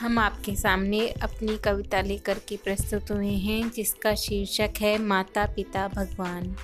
हम आपके सामने अपनी कविता लेकर के प्रस्तुत हुए हैं, जिसका शीर्षक है माता पिता भगवान।